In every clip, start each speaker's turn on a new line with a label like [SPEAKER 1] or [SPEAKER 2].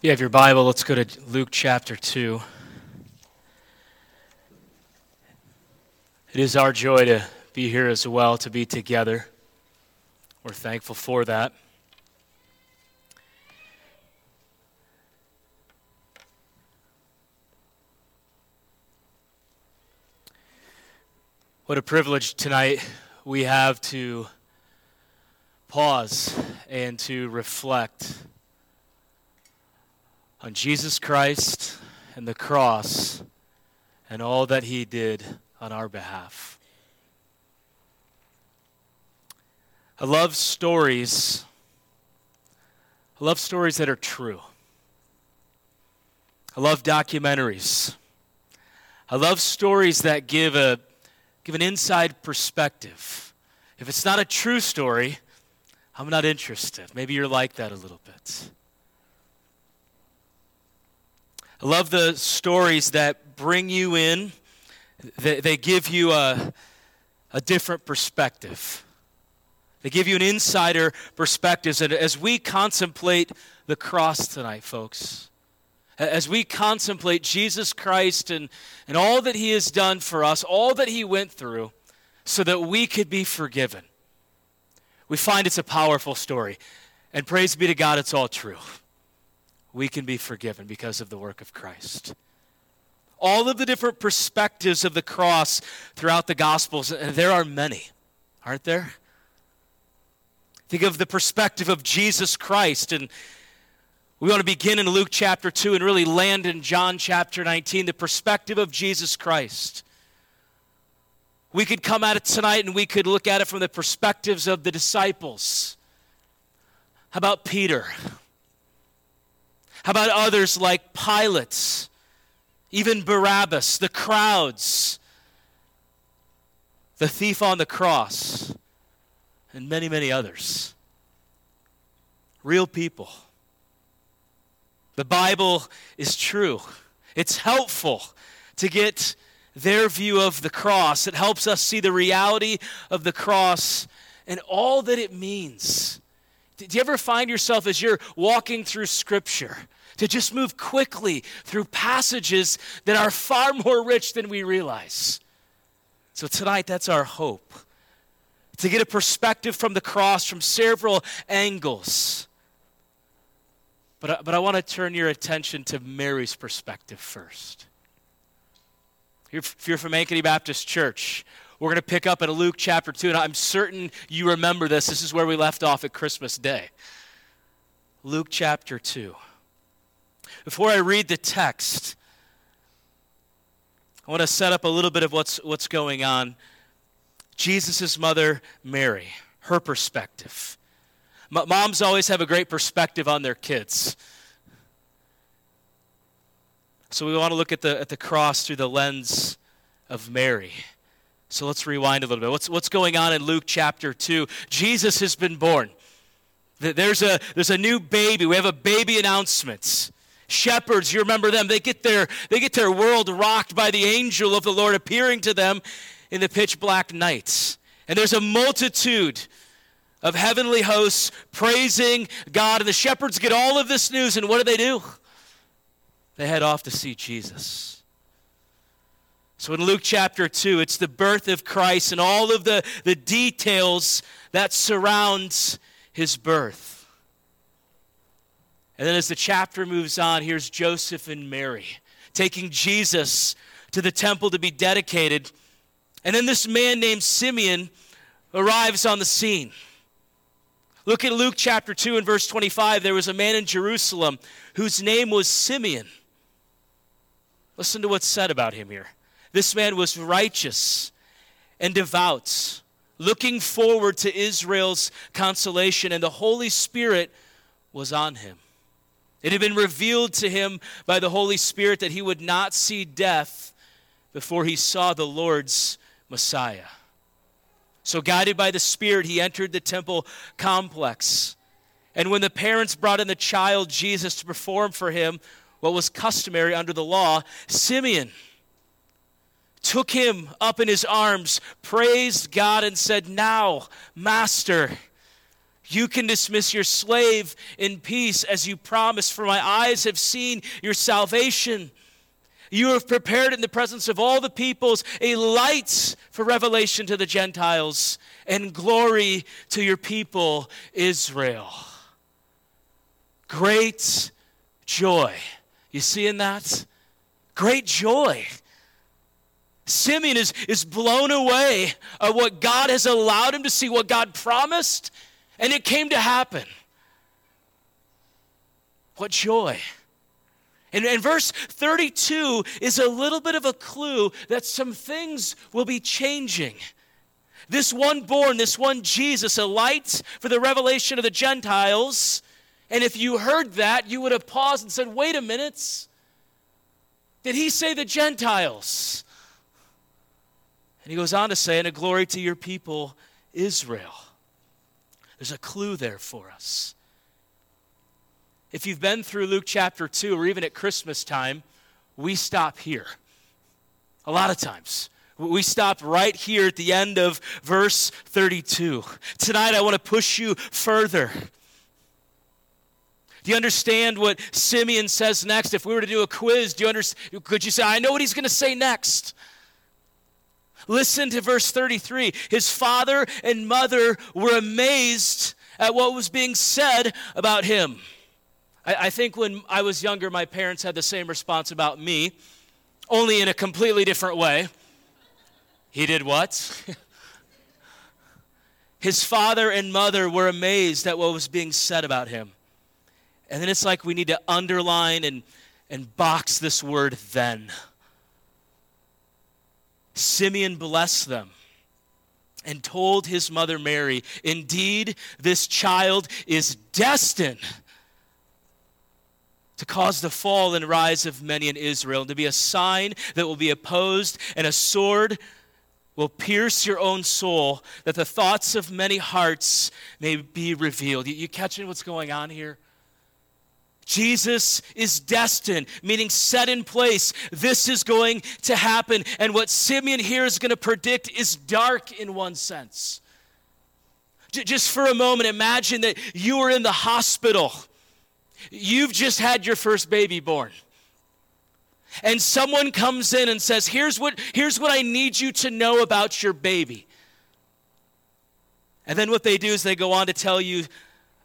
[SPEAKER 1] You have your Bible. Let's go to Luke chapter 2. It is our joy to be here as well, to be together. We're thankful for that. What a privilege tonight we have to pause and to reflect on Jesus Christ and the cross and all that he did on our behalf. I love stories. I love stories that are true. I love documentaries. I love stories that give a give an inside perspective. If it's not a true story, I'm not interested. Maybe you're like that a little bit. I love the stories that bring you in, they, they give you a, a different perspective. They give you an insider perspective. And as we contemplate the cross tonight, folks, as we contemplate Jesus Christ and, and all that he has done for us, all that he went through, so that we could be forgiven, we find it's a powerful story. And praise be to God, it's all true we can be forgiven because of the work of Christ. All of the different perspectives of the cross throughout the Gospels, and there are many, aren't there? Think of the perspective of Jesus Christ. And we want to begin in Luke chapter 2 and really land in John chapter 19, the perspective of Jesus Christ. We could come at it tonight and we could look at it from the perspectives of the disciples. How about Peter? How about others like Pilate, even Barabbas, the crowds, the thief on the cross, and many, many others? Real people. The Bible is true. It's helpful to get their view of the cross. It helps us see the reality of the cross and all that it means. Do you ever find yourself as you're walking through Scripture to just move quickly through passages that are far more rich than we realize. So tonight, that's our hope to get a perspective from the cross from several angles. But, uh, but I want to turn your attention to Mary's perspective first. If you're from Ankeny Baptist Church, we're going to pick up at Luke chapter 2, and I'm certain you remember this. This is where we left off at Christmas Day. Luke chapter 2. Before I read the text, I want to set up a little bit of what's, what's going on. Jesus' mother, Mary, her perspective. Moms always have a great perspective on their kids. So we want to look at the, at the cross through the lens of Mary. So let's rewind a little bit. What's, what's going on in Luke chapter 2? Jesus has been born. There's a, there's a new baby. We have a baby announcement shepherds you remember them they get their they get their world rocked by the angel of the lord appearing to them in the pitch black nights and there's a multitude of heavenly hosts praising god and the shepherds get all of this news and what do they do they head off to see jesus so in luke chapter 2 it's the birth of christ and all of the, the details that surrounds his birth and then as the chapter moves on, here's Joseph and Mary taking Jesus to the temple to be dedicated. And then this man named Simeon arrives on the scene. Look at Luke chapter 2 and verse 25. There was a man in Jerusalem whose name was Simeon. Listen to what's said about him here. This man was righteous and devout, looking forward to Israel's consolation, and the Holy Spirit was on him. It had been revealed to him by the Holy Spirit that he would not see death before he saw the Lord's Messiah. So, guided by the Spirit, he entered the temple complex. And when the parents brought in the child Jesus to perform for him what was customary under the law, Simeon took him up in his arms, praised God, and said, Now, Master, You can dismiss your slave in peace as you promised, for my eyes have seen your salvation. You have prepared in the presence of all the peoples a light for revelation to the Gentiles and glory to your people, Israel. Great joy. You see in that? Great joy. Simeon is, is blown away at what God has allowed him to see, what God promised, and it came to happen. What joy. And, and verse 32 is a little bit of a clue that some things will be changing. This one born, this one Jesus, a light for the revelation of the Gentiles. And if you heard that, you would have paused and said, wait a minute. Did he say the Gentiles? And he goes on to say, and a glory to your people, Israel. There's a clue there for us. If you've been through Luke chapter 2, or even at Christmas time, we stop here. A lot of times. We stop right here at the end of verse 32. Tonight, I want to push you further. Do you understand what Simeon says next? If we were to do a quiz, do you understand? Could you say, I know what he's going to say next? Listen to verse 33. His father and mother were amazed at what was being said about him. I, I think when I was younger, my parents had the same response about me, only in a completely different way. He did what? His father and mother were amazed at what was being said about him. And then it's like we need to underline and, and box this word then. Simeon blessed them and told his mother Mary, Indeed, this child is destined to cause the fall and rise of many in Israel, to be a sign that will be opposed, and a sword will pierce your own soul, that the thoughts of many hearts may be revealed. You, you catching what's going on here? Jesus is destined, meaning set in place. This is going to happen. And what Simeon here is going to predict is dark in one sense. Just for a moment, imagine that you are in the hospital You've just had your first baby born. And someone comes in and says, here's what, here's what I need you to know about your baby. And then what they do is they go on to tell you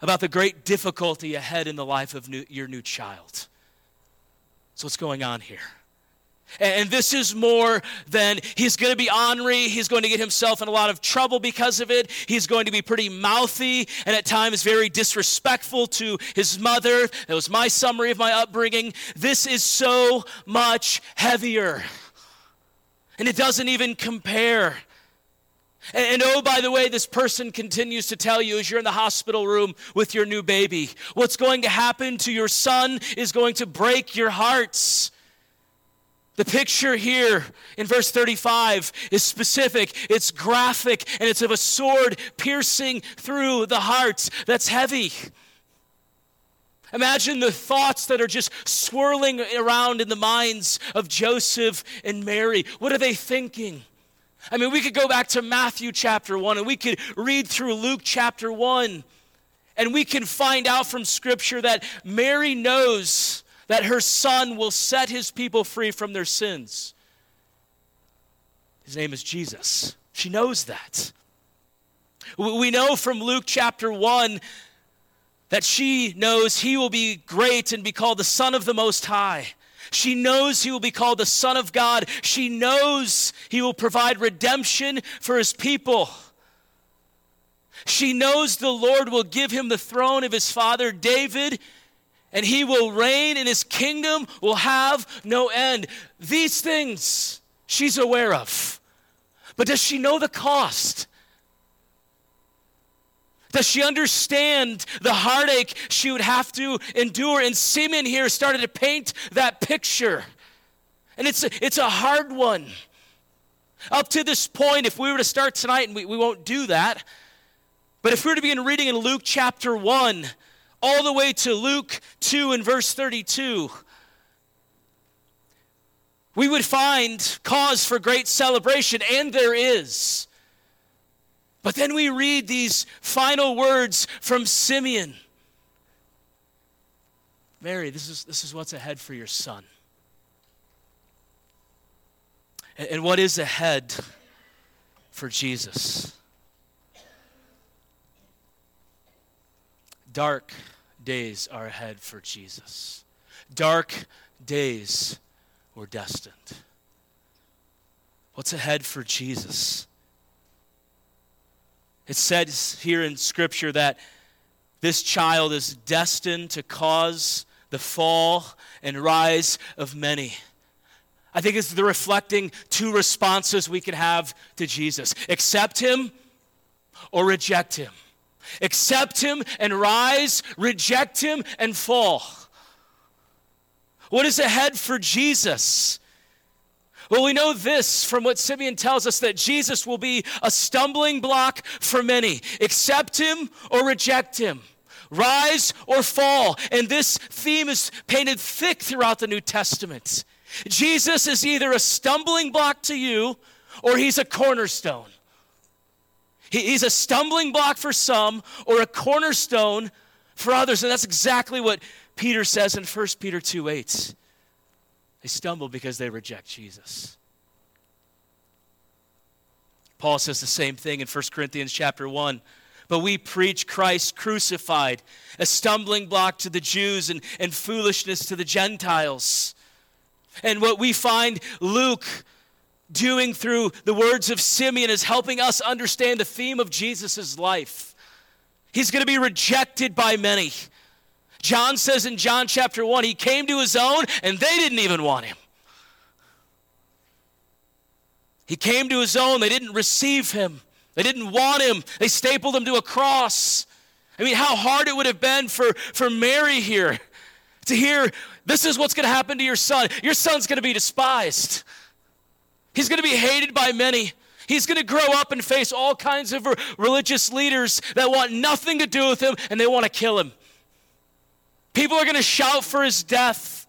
[SPEAKER 1] about the great difficulty ahead in the life of new, your new child. So, what's going on here? And this is more than he's going to be ornery. He's going to get himself in a lot of trouble because of it. He's going to be pretty mouthy and at times very disrespectful to his mother. That was my summary of my upbringing. This is so much heavier. And it doesn't even compare. And, and, oh, by the way, this person continues to tell you as you're in the hospital room with your new baby, what's going to happen to your son is going to break your hearts. The picture here in verse 35 is specific, it's graphic, and it's of a sword piercing through the heart. That's heavy. Imagine the thoughts that are just swirling around in the minds of Joseph and Mary. What are they thinking? I mean, we could go back to Matthew chapter 1 and we could read through Luke chapter 1 and we can find out from Scripture that Mary knows that her son will set his people free from their sins. His name is Jesus. She knows that. We know from Luke chapter 1 that she knows he will be great and be called the Son of the Most High. She knows he will be called the Son of God. She knows he will provide redemption for his people. She knows the Lord will give him the throne of his father David and he will reign and his kingdom will have no end. These things she's aware of. But does she know the cost? Does she understand the heartache she would have to endure? And Simeon here started to paint that picture. And it's a, it's a hard one. Up to this point, if we were to start tonight, and we, we won't do that, but if we were to begin reading in Luke chapter 1, all the way to Luke 2 and verse 32, we would find cause for great celebration, and there is. But then we read these final words from Simeon Mary, this is, this is what's ahead for your son. And, and what is ahead for Jesus? Dark days are ahead for Jesus. Dark days were destined. What's ahead for Jesus? It says here in Scripture that this child is destined to cause the fall and rise of many. I think it's the reflecting two responses we can have to Jesus accept him or reject him. Accept him and rise, reject him and fall. What is ahead for Jesus? Well, we know this from what Simeon tells us that Jesus will be a stumbling block for many. Accept him or reject him rise or fall. And this theme is painted thick throughout the New Testament. Jesus is either a stumbling block to you or he's a cornerstone. He's a stumbling block for some or a cornerstone for others. And that's exactly what Peter says in 1 Peter 2 8. They stumble because they reject Jesus. Paul says the same thing in 1 Corinthians chapter 1 but we preach Christ crucified, a stumbling block to the Jews and, and foolishness to the Gentiles. And what we find Luke doing through the words of Simeon is helping us understand the theme of Jesus' life. He's going to be rejected by many. John says in John chapter 1, he came to his own and they didn't even want him. He came to his own, they didn't receive him. They didn't want him, they stapled him to a cross. I mean, how hard it would have been for, for Mary here to hear this is what's going to happen to your son. Your son's going to be despised, he's going to be hated by many. He's going to grow up and face all kinds of religious leaders that want nothing to do with him and they want to kill him. People are going to shout for his death.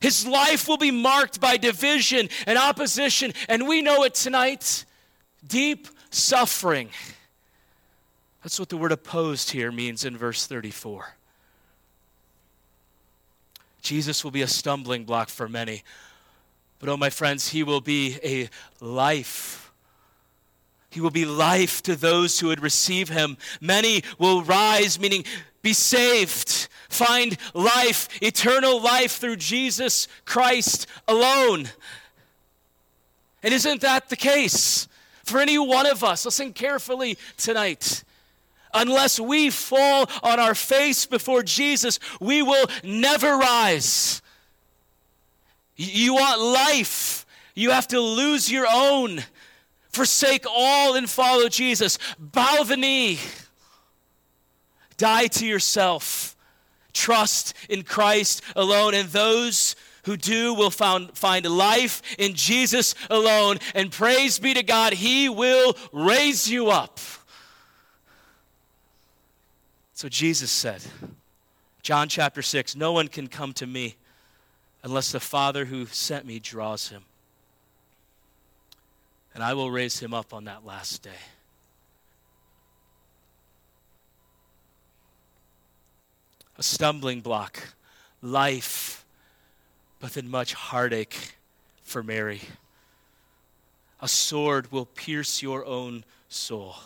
[SPEAKER 1] His life will be marked by division and opposition, and we know it tonight. Deep suffering. That's what the word opposed here means in verse 34. Jesus will be a stumbling block for many. But oh, my friends, he will be a life. He will be life to those who would receive him. Many will rise, meaning be saved, find life, eternal life through Jesus Christ alone. And isn't that the case? For any one of us, listen carefully tonight. Unless we fall on our face before Jesus, we will never rise. You want life, you have to lose your own. Forsake all and follow Jesus. Bow the knee. Die to yourself. Trust in Christ alone. And those who do will found, find life in Jesus alone. And praise be to God, He will raise you up. So Jesus said, John chapter 6 No one can come to me unless the Father who sent me draws him. And I will raise him up on that last day. A stumbling block, life but then much heartache for Mary. A sword will pierce your own soul.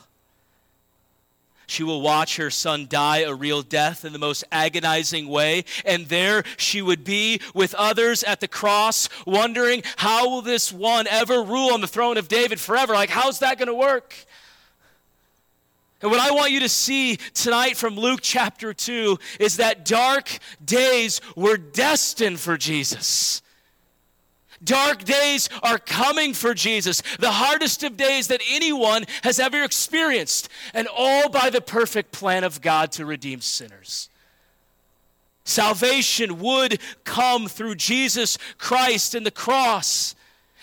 [SPEAKER 1] She will watch her son die a real death in the most agonizing way, and there she would be with others at the cross, wondering, how will this one ever rule on the throne of David forever? Like, how's that going to work? And what I want you to see tonight from Luke chapter 2 is that dark days were destined for Jesus. Dark days are coming for Jesus, the hardest of days that anyone has ever experienced, and all by the perfect plan of God to redeem sinners. Salvation would come through Jesus Christ and the cross,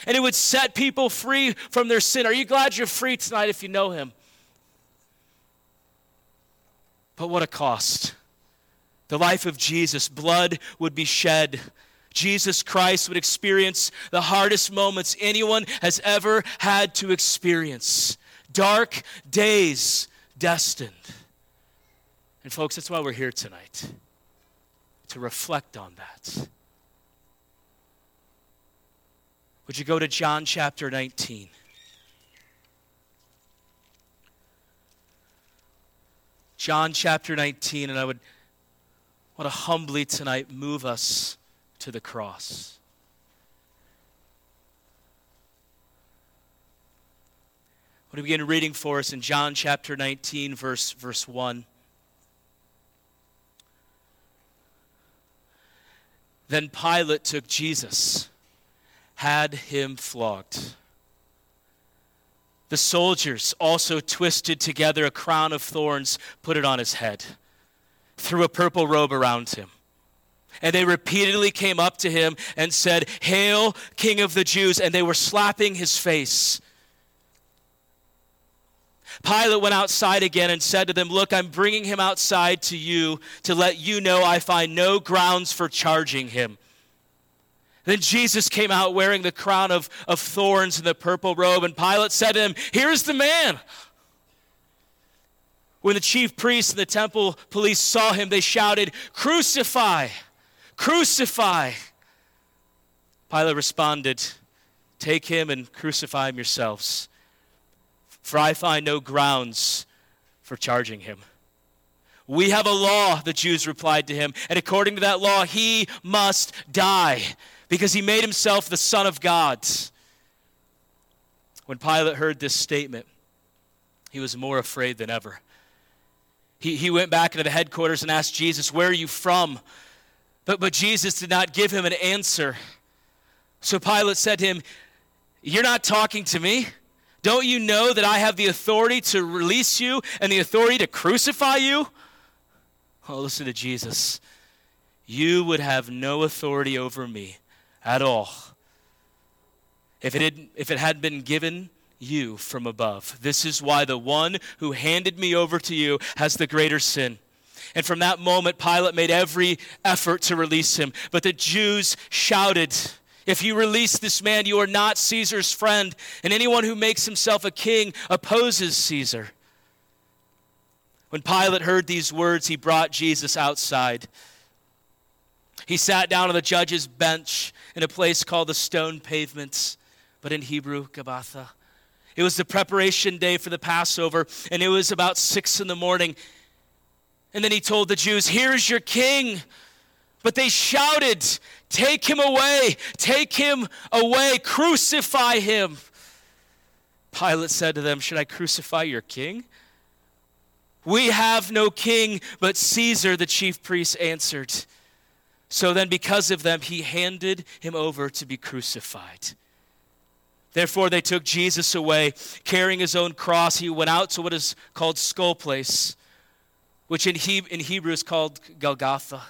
[SPEAKER 1] and it would set people free from their sin. Are you glad you're free tonight if you know Him? But what a cost. The life of Jesus, blood would be shed. Jesus Christ would experience the hardest moments anyone has ever had to experience dark days destined. And, folks, that's why we're here tonight to reflect on that. Would you go to John chapter 19? John chapter 19, and I would want to humbly tonight move us to the cross. I want to begin reading for us in John chapter 19, verse, verse 1. Then Pilate took Jesus, had him flogged. The soldiers also twisted together a crown of thorns, put it on his head, threw a purple robe around him. And they repeatedly came up to him and said, Hail, King of the Jews! And they were slapping his face. Pilate went outside again and said to them, Look, I'm bringing him outside to you to let you know I find no grounds for charging him. Then Jesus came out wearing the crown of, of thorns and the purple robe, and Pilate said to him, Here's the man. When the chief priests and the temple police saw him, they shouted, Crucify! Crucify! Pilate responded, Take him and crucify him yourselves, for I find no grounds for charging him. We have a law, the Jews replied to him, and according to that law, he must die because he made himself the Son of God. When Pilate heard this statement, he was more afraid than ever. He, he went back into the headquarters and asked Jesus, Where are you from? But, but Jesus did not give him an answer. So Pilate said to him, You're not talking to me. Don't you know that I have the authority to release you and the authority to crucify you? Oh, listen to Jesus. You would have no authority over me at all if it, had, if it had been given you from above. This is why the one who handed me over to you has the greater sin. And from that moment, Pilate made every effort to release him. But the Jews shouted, If you release this man, you are not Caesar's friend. And anyone who makes himself a king opposes Caesar. When Pilate heard these words, he brought Jesus outside. He sat down on the judge's bench in a place called the Stone Pavements, but in Hebrew, Gabbatha. It was the preparation day for the Passover, and it was about six in the morning. And then he told the Jews, Here's your king. But they shouted, Take him away, take him away, crucify him. Pilate said to them, Should I crucify your king? We have no king but Caesar, the chief priest answered. So then, because of them, he handed him over to be crucified. Therefore, they took Jesus away, carrying his own cross. He went out to what is called Skull Place, which in, he- in Hebrew is called Golgotha.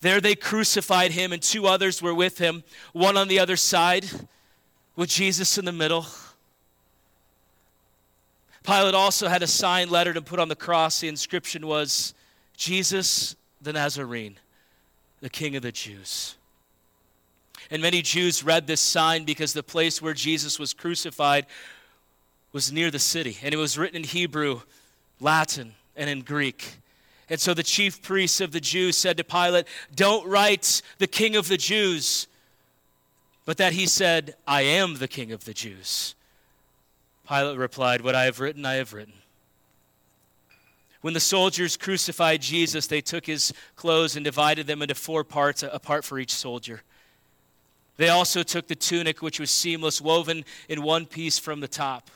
[SPEAKER 1] There they crucified him, and two others were with him, one on the other side, with Jesus in the middle. Pilate also had a sign lettered and put on the cross. The inscription was Jesus the Nazarene the King of the Jews. And many Jews read this sign because the place where Jesus was crucified was near the city. And it was written in Hebrew, Latin, and in Greek. And so the chief priests of the Jews said to Pilate, Don't write the King of the Jews, but that he said, I am the King of the Jews. Pilate replied, What I have written, I have written. When the soldiers crucified Jesus, they took his clothes and divided them into four parts, uh, a part for each soldier. They also took the tunic, which was seamless, woven in one piece from the top.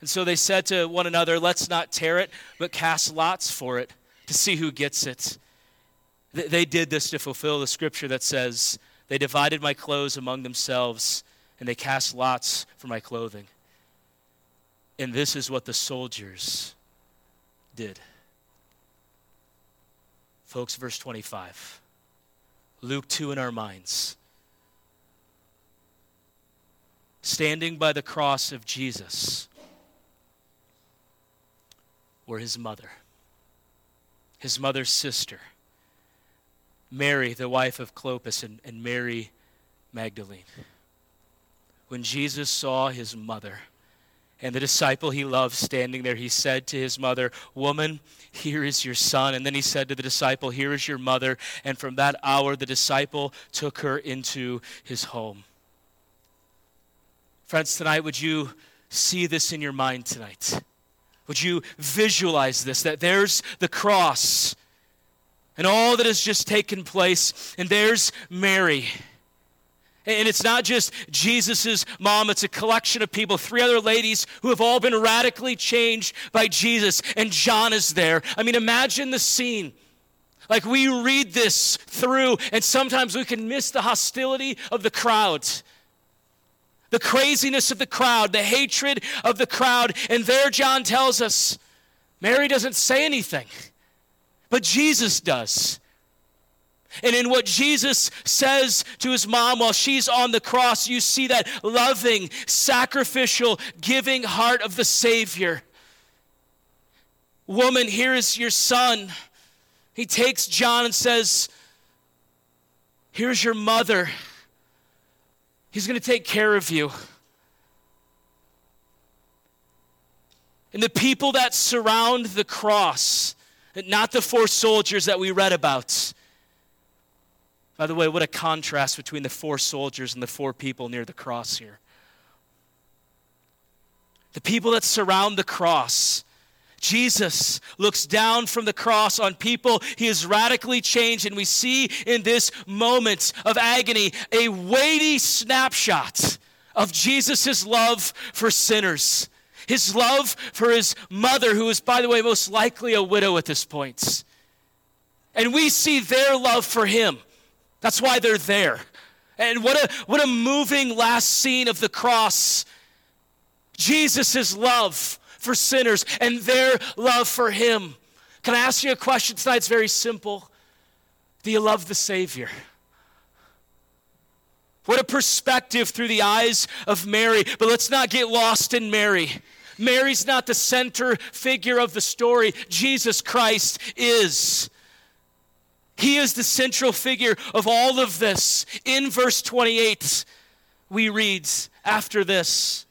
[SPEAKER 1] And so they said to one another, Let's not tear it, but cast lots for it to see who gets it. They did this to fulfill the scripture that says, They divided my clothes among themselves, and they cast lots for my clothing. And this is what the soldiers did. Folks, verse 25. Luke 2 in our minds. Standing by the cross of Jesus were his mother, his mother's sister, Mary, the wife of Clopas, and, and Mary Magdalene. When Jesus saw his mother And the disciple he loved standing there, he said to his mother, Woman, here is your son. And then he said to the disciple, Here is your mother. And from that hour, the disciple took her into his home. Friends, tonight, would you see this in your mind tonight? Would you visualize this? That there's the cross and all that has just taken place, and there's Mary and it's not just Jesus' mom, it's a collection of people, three other ladies who have all been radically changed by Jesus. And John is there. I mean, imagine the scene. Like we read this through, and sometimes we can miss the hostility of the crowd, the craziness of the crowd, the hatred of the crowd. And there, John tells us Mary doesn't say anything, but Jesus does. And in what Jesus says to his mom while she's on the cross, you see that loving, sacrificial, giving heart of the Savior. Woman, here is your son. He takes John and says, Here's your mother. He's going to take care of you. And the people that surround the cross, not the four soldiers that we read about, by the way, what a contrast between the four soldiers and the four people near the cross here. The people that surround the cross. Jesus looks down from the cross on people. He is radically changed, and we see in this moment of agony a weighty snapshot of Jesus' love for sinners. His love for his mother, who is, by the way, most likely a widow at this point. And we see their love for him. That's why they're there. And what a, what a moving last scene of the cross. Jesus' love for sinners and their love for him. Can I ask you a question tonight? It's very simple. Do you love the Savior? What a perspective through the eyes of Mary. But let's not get lost in Mary. Mary's not the center figure of the story, Jesus Christ is. He is the central figure of all of this. In verse 28, we read after this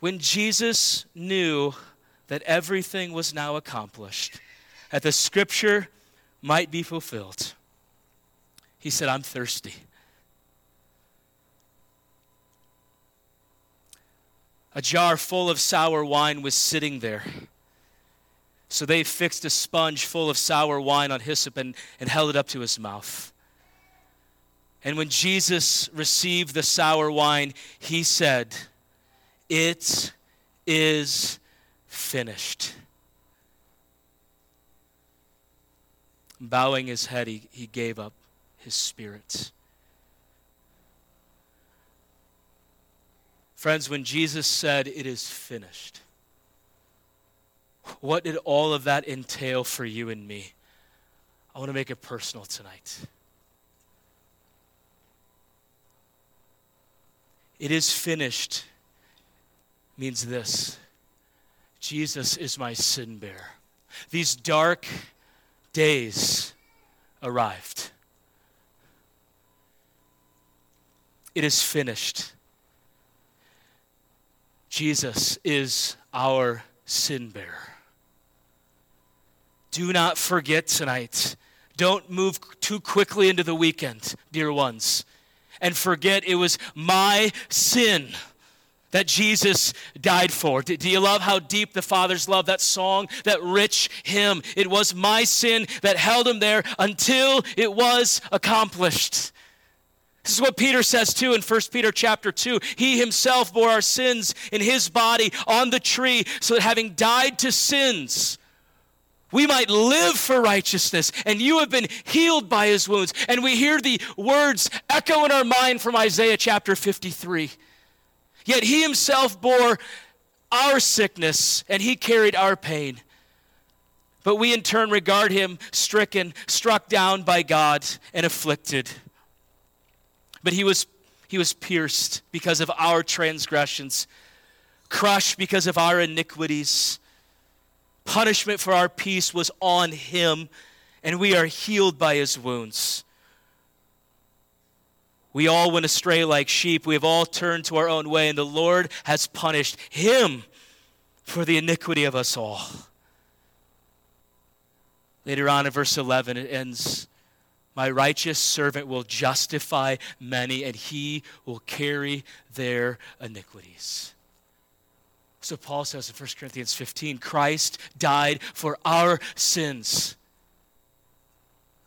[SPEAKER 1] When Jesus knew that everything was now accomplished, that the scripture might be fulfilled, he said, I'm thirsty. A jar full of sour wine was sitting there. So they fixed a sponge full of sour wine on hyssop and, and held it up to his mouth. And when Jesus received the sour wine, he said, It is finished. Bowing his head, he, he gave up his spirit. Friends, when Jesus said, It is finished, what did all of that entail for you and me? I want to make it personal tonight. It is finished means this Jesus is my sin bearer. These dark days arrived. It is finished. Jesus is our sin bearer. Do not forget tonight. Don't move too quickly into the weekend, dear ones, and forget it was my sin that Jesus died for. Do, you love how deep the Father's love that song, that rich hymn? It was my sin that held him there until it was accomplished. This is what Peter says too in 1 Peter chapter 2. He himself bore our sins in his body on the tree, so that having died to sins, we might live for righteousness, and you have been healed by his wounds. And we hear the words echo in our mind from Isaiah chapter 53. Yet he himself bore our sickness, and he carried our pain. But we in turn regard him stricken, struck down by God, and afflicted. But he was, he was pierced because of our transgressions, crushed because of our iniquities punishment for our peace was on him, and we are healed by his wounds. We all went astray like sheep. We have all turned to our own way, and the Lord has punished him for the iniquity of us all. Later on in verse 11, it ends My righteous servant will justify many, and he will carry their iniquities. So Paul says in 1 Corinthians 15 Christ died for our sins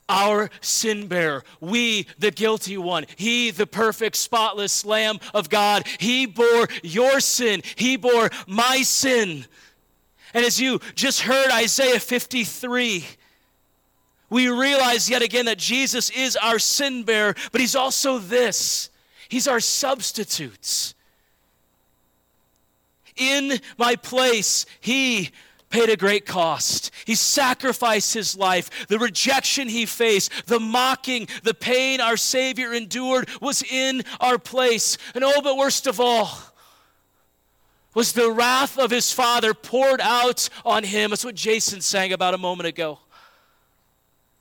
[SPEAKER 1] our sin bearer. We, the guilty one. He, the perfect, spotless Lamb of God. He bore your sin. He bore my sin. And as you just heard Isaiah 53, we realize yet again that Jesus is our sin bearer, but he's also this He's our substitutes. In my place, he paid a great cost. He sacrificed his life. The rejection he faced, the mocking, the pain our Savior endured was in our place. And oh, but worst of all, was the wrath of his Father poured out on him. That's what Jason sang about a moment ago.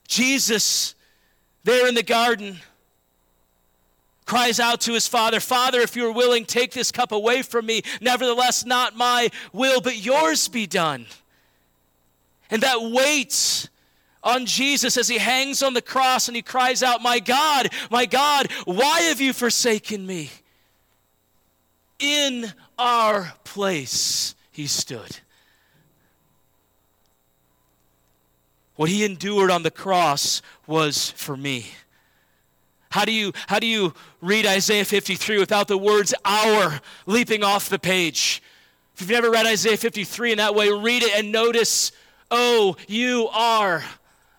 [SPEAKER 1] Jesus, there in the garden, cries out to his father, Father, if you're willing, take this cup away from me. Nevertheless, not my will, but yours be done. And that waits on Jesus as he hangs on the cross and he cries out, My God, my God, why have you forsaken me? In our place he stood. What he endured on the cross was for me. How do you how do you read Isaiah 53 without the words our leaping off the page? If you've never read Isaiah 53 in that way, read it and notice Oh, you are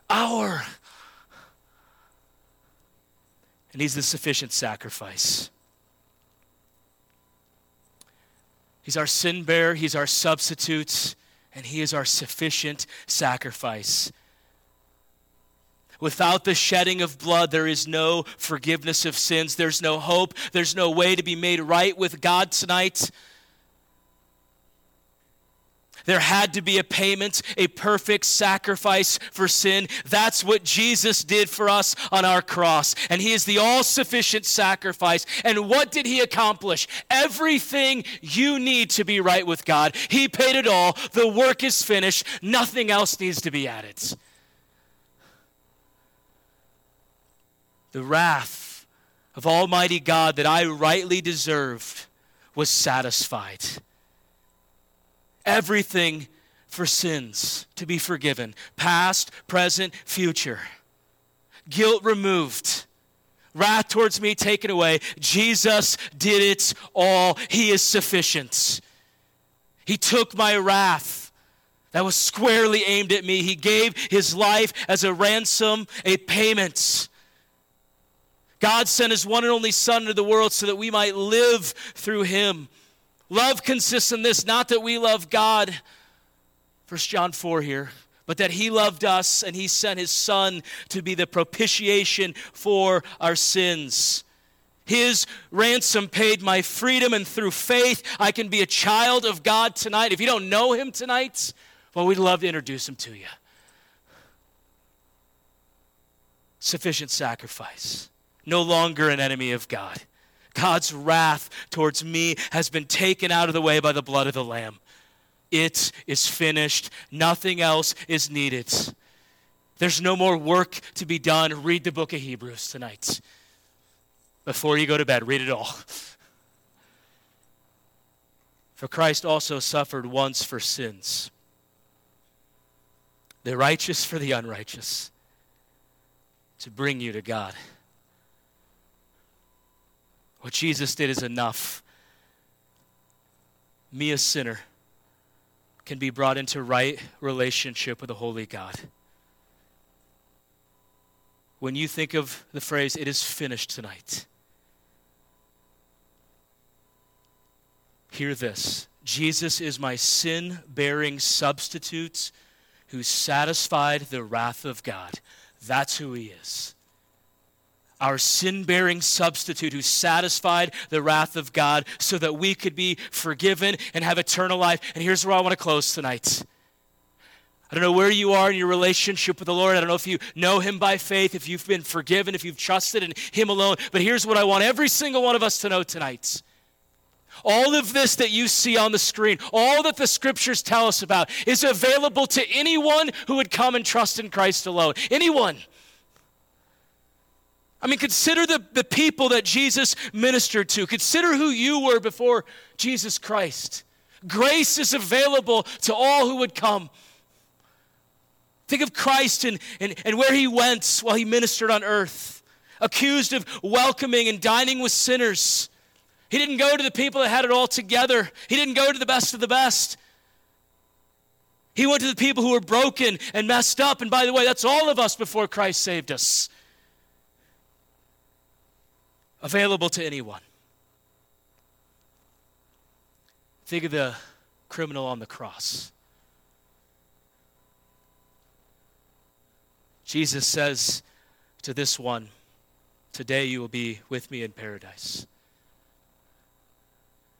[SPEAKER 1] our. And He's the sufficient sacrifice. He's our sin bearer, He's our substitute, and He is our sufficient sacrifice. Without the shedding of blood, there is no forgiveness of sins. There's no hope. There's no way to be made right with God tonight. There had to be a payment, a perfect sacrifice for sin. That's what Jesus did for us on our cross. And He is the all sufficient sacrifice. And what did He accomplish? Everything you need to be right with God. He paid it all. The work is finished. Nothing else needs to be added. The wrath of Almighty God that I rightly deserved was satisfied everything for sins to be forgiven past, present, future. Guilt removed. Wrath towards me taken away. Jesus did it all. He is sufficient. He took my wrath that was squarely aimed at me. He gave his life as a ransom, a payment. God sent his one and only Son into the world so that we might live through him. Love consists in this not that we love God, First John 4 here, but that he loved us and he sent his Son to be the propitiation for our sins. His ransom paid my freedom, and through faith, I can be a child of God tonight. If you don't know him tonight, well, we'd love to introduce him to you. Sufficient sacrifice, no longer an enemy of God. God's wrath towards me has been taken out of the way by the blood of the Lamb. It is finished. Nothing else is needed. There's no more work to be done. Read the book of Hebrews tonight. Before you go to bed, read it all. For Christ also suffered once for sins, the righteous for the unrighteous, to bring you to God. What Jesus did is enough. Me, a sinner, can be brought into right relationship with a holy God. When you think of the phrase, it is finished tonight, hear this Jesus is my sin bearing substitute who satisfied the wrath of God. That's who he is our sin bearing substitute who satisfied the wrath of God so that we could be forgiven and have eternal life. And here's where I want to close tonight I don't know where you are in your relationship with the Lord. I don't know if you know Him by faith, if you've been forgiven, if you've trusted in Him alone. But here's what I want every single one of us to know tonight. All of this that you see on the screen, all that the scriptures tell us about, is available to anyone who would come and trust in Christ alone. Anyone. I mean, consider the, the people that Jesus ministered to. Consider who you were before Jesus Christ. Grace is available to all who would come. Think of Christ and, and, and where he went while he ministered on earth, accused of welcoming and dining with sinners. He didn't go to the people that had it all together, he didn't go to the best of the best. He went to the people who were broken and messed up. And by the way, that's all of us before Christ saved us. Available to anyone. Think of the criminal on the cross. Jesus says to this one, Today you will be with me in paradise.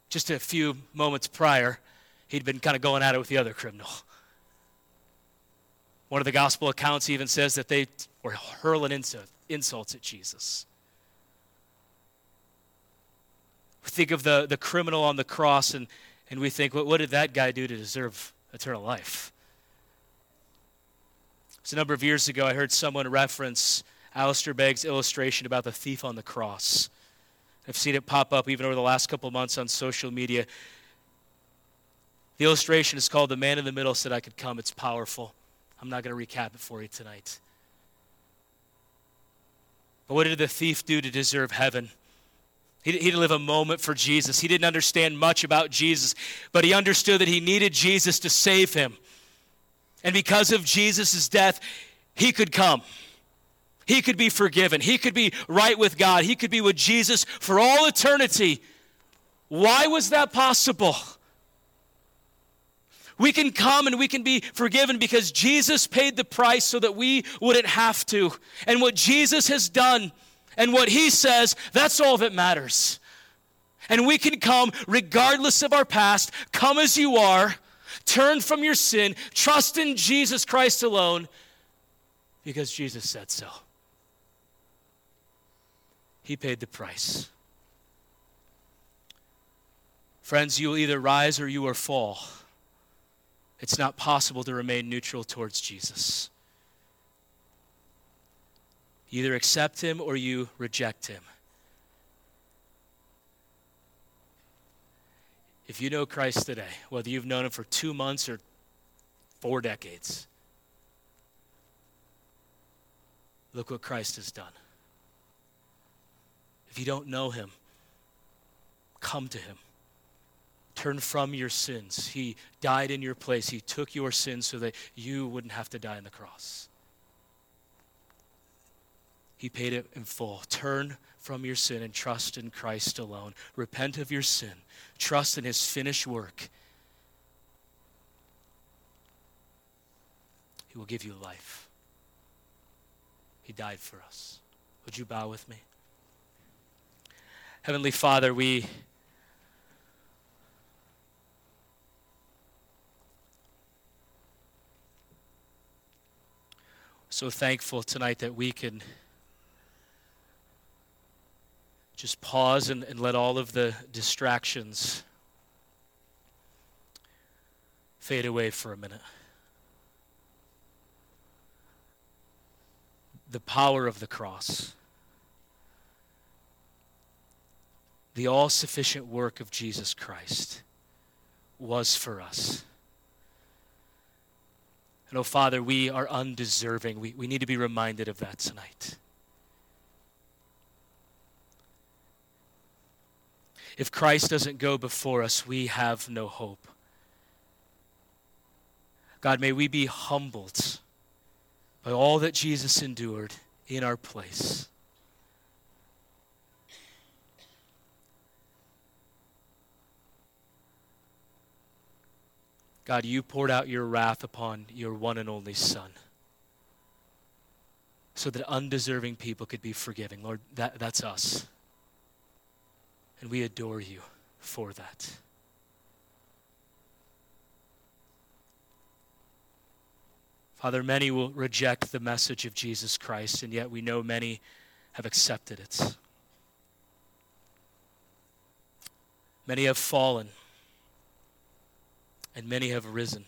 [SPEAKER 1] Just a few moments prior, he'd been kind of going at it with the other criminal. One of the gospel accounts even says that they were hurling insults at Jesus. We think of the, the criminal on the cross and and we think, what, what did that guy do to deserve eternal life? So a number of years ago, I heard someone reference Alistair Begg's illustration about the thief on the cross. I've seen it pop up even over the last couple months on social media. The illustration is called The Man in the Middle Said I Could Come. It's powerful. I'm not going to recap it for you tonight. But what did the thief do to deserve heaven? He, didn't live a moment for Jesus. He didn't understand much about Jesus, but he understood that he needed Jesus to save him. And because of Jesus' death, he could come. He could be forgiven. He could be right with God. He could be with Jesus for all eternity. Why was that possible? We can come and we can be forgiven because Jesus paid the price so that we wouldn't have to. And what Jesus has done and what he says, that's all that matters. And we can come regardless of our past, come as you are, turn from your sin, trust in Jesus Christ alone, because Jesus said so. He paid the price. Friends, you will either rise or you will fall. It's not possible to remain neutral towards Jesus. You either accept him or you reject him. If you know Christ today, whether you've known him for two months or four decades, look what Christ has done. If you don't know him, come to him. Turn from your sins. He died in your place. He took your sins so that you wouldn't have to die on the cross. He paid it in full. Turn from your sin and trust in Christ alone. Repent of your sin. Trust in his finished work. He will give you life. He died for us. Would you bow with me? Heavenly Father, we so thankful tonight that we can just pause and, and let all of the distractions fade away for a minute. The power of the cross, the all sufficient work of Jesus Christ was for us. And oh, Father, we are undeserving. We, we need to be reminded of that tonight. If Christ doesn't go before us, we have no hope. God, may we be humbled by all that Jesus endured in our place. God, you poured out your wrath upon your one and only Son so that undeserving people could be forgiven. Lord, that, that's us. And we adore you for that. Father, many will reject the message of Jesus Christ, and yet we know many have accepted it. Many have fallen, and many have risen.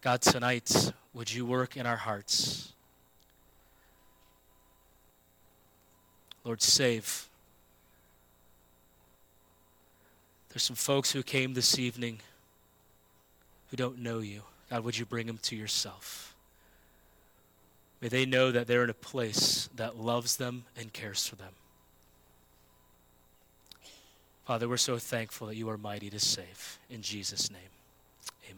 [SPEAKER 1] God, tonight, would you work in our hearts? Lord, save. There's some folks who came this evening who don't know you. God, would you bring them to yourself? May they know that they're in a place that loves them and cares for them. Father, we're so thankful that you are mighty to save. In Jesus' name.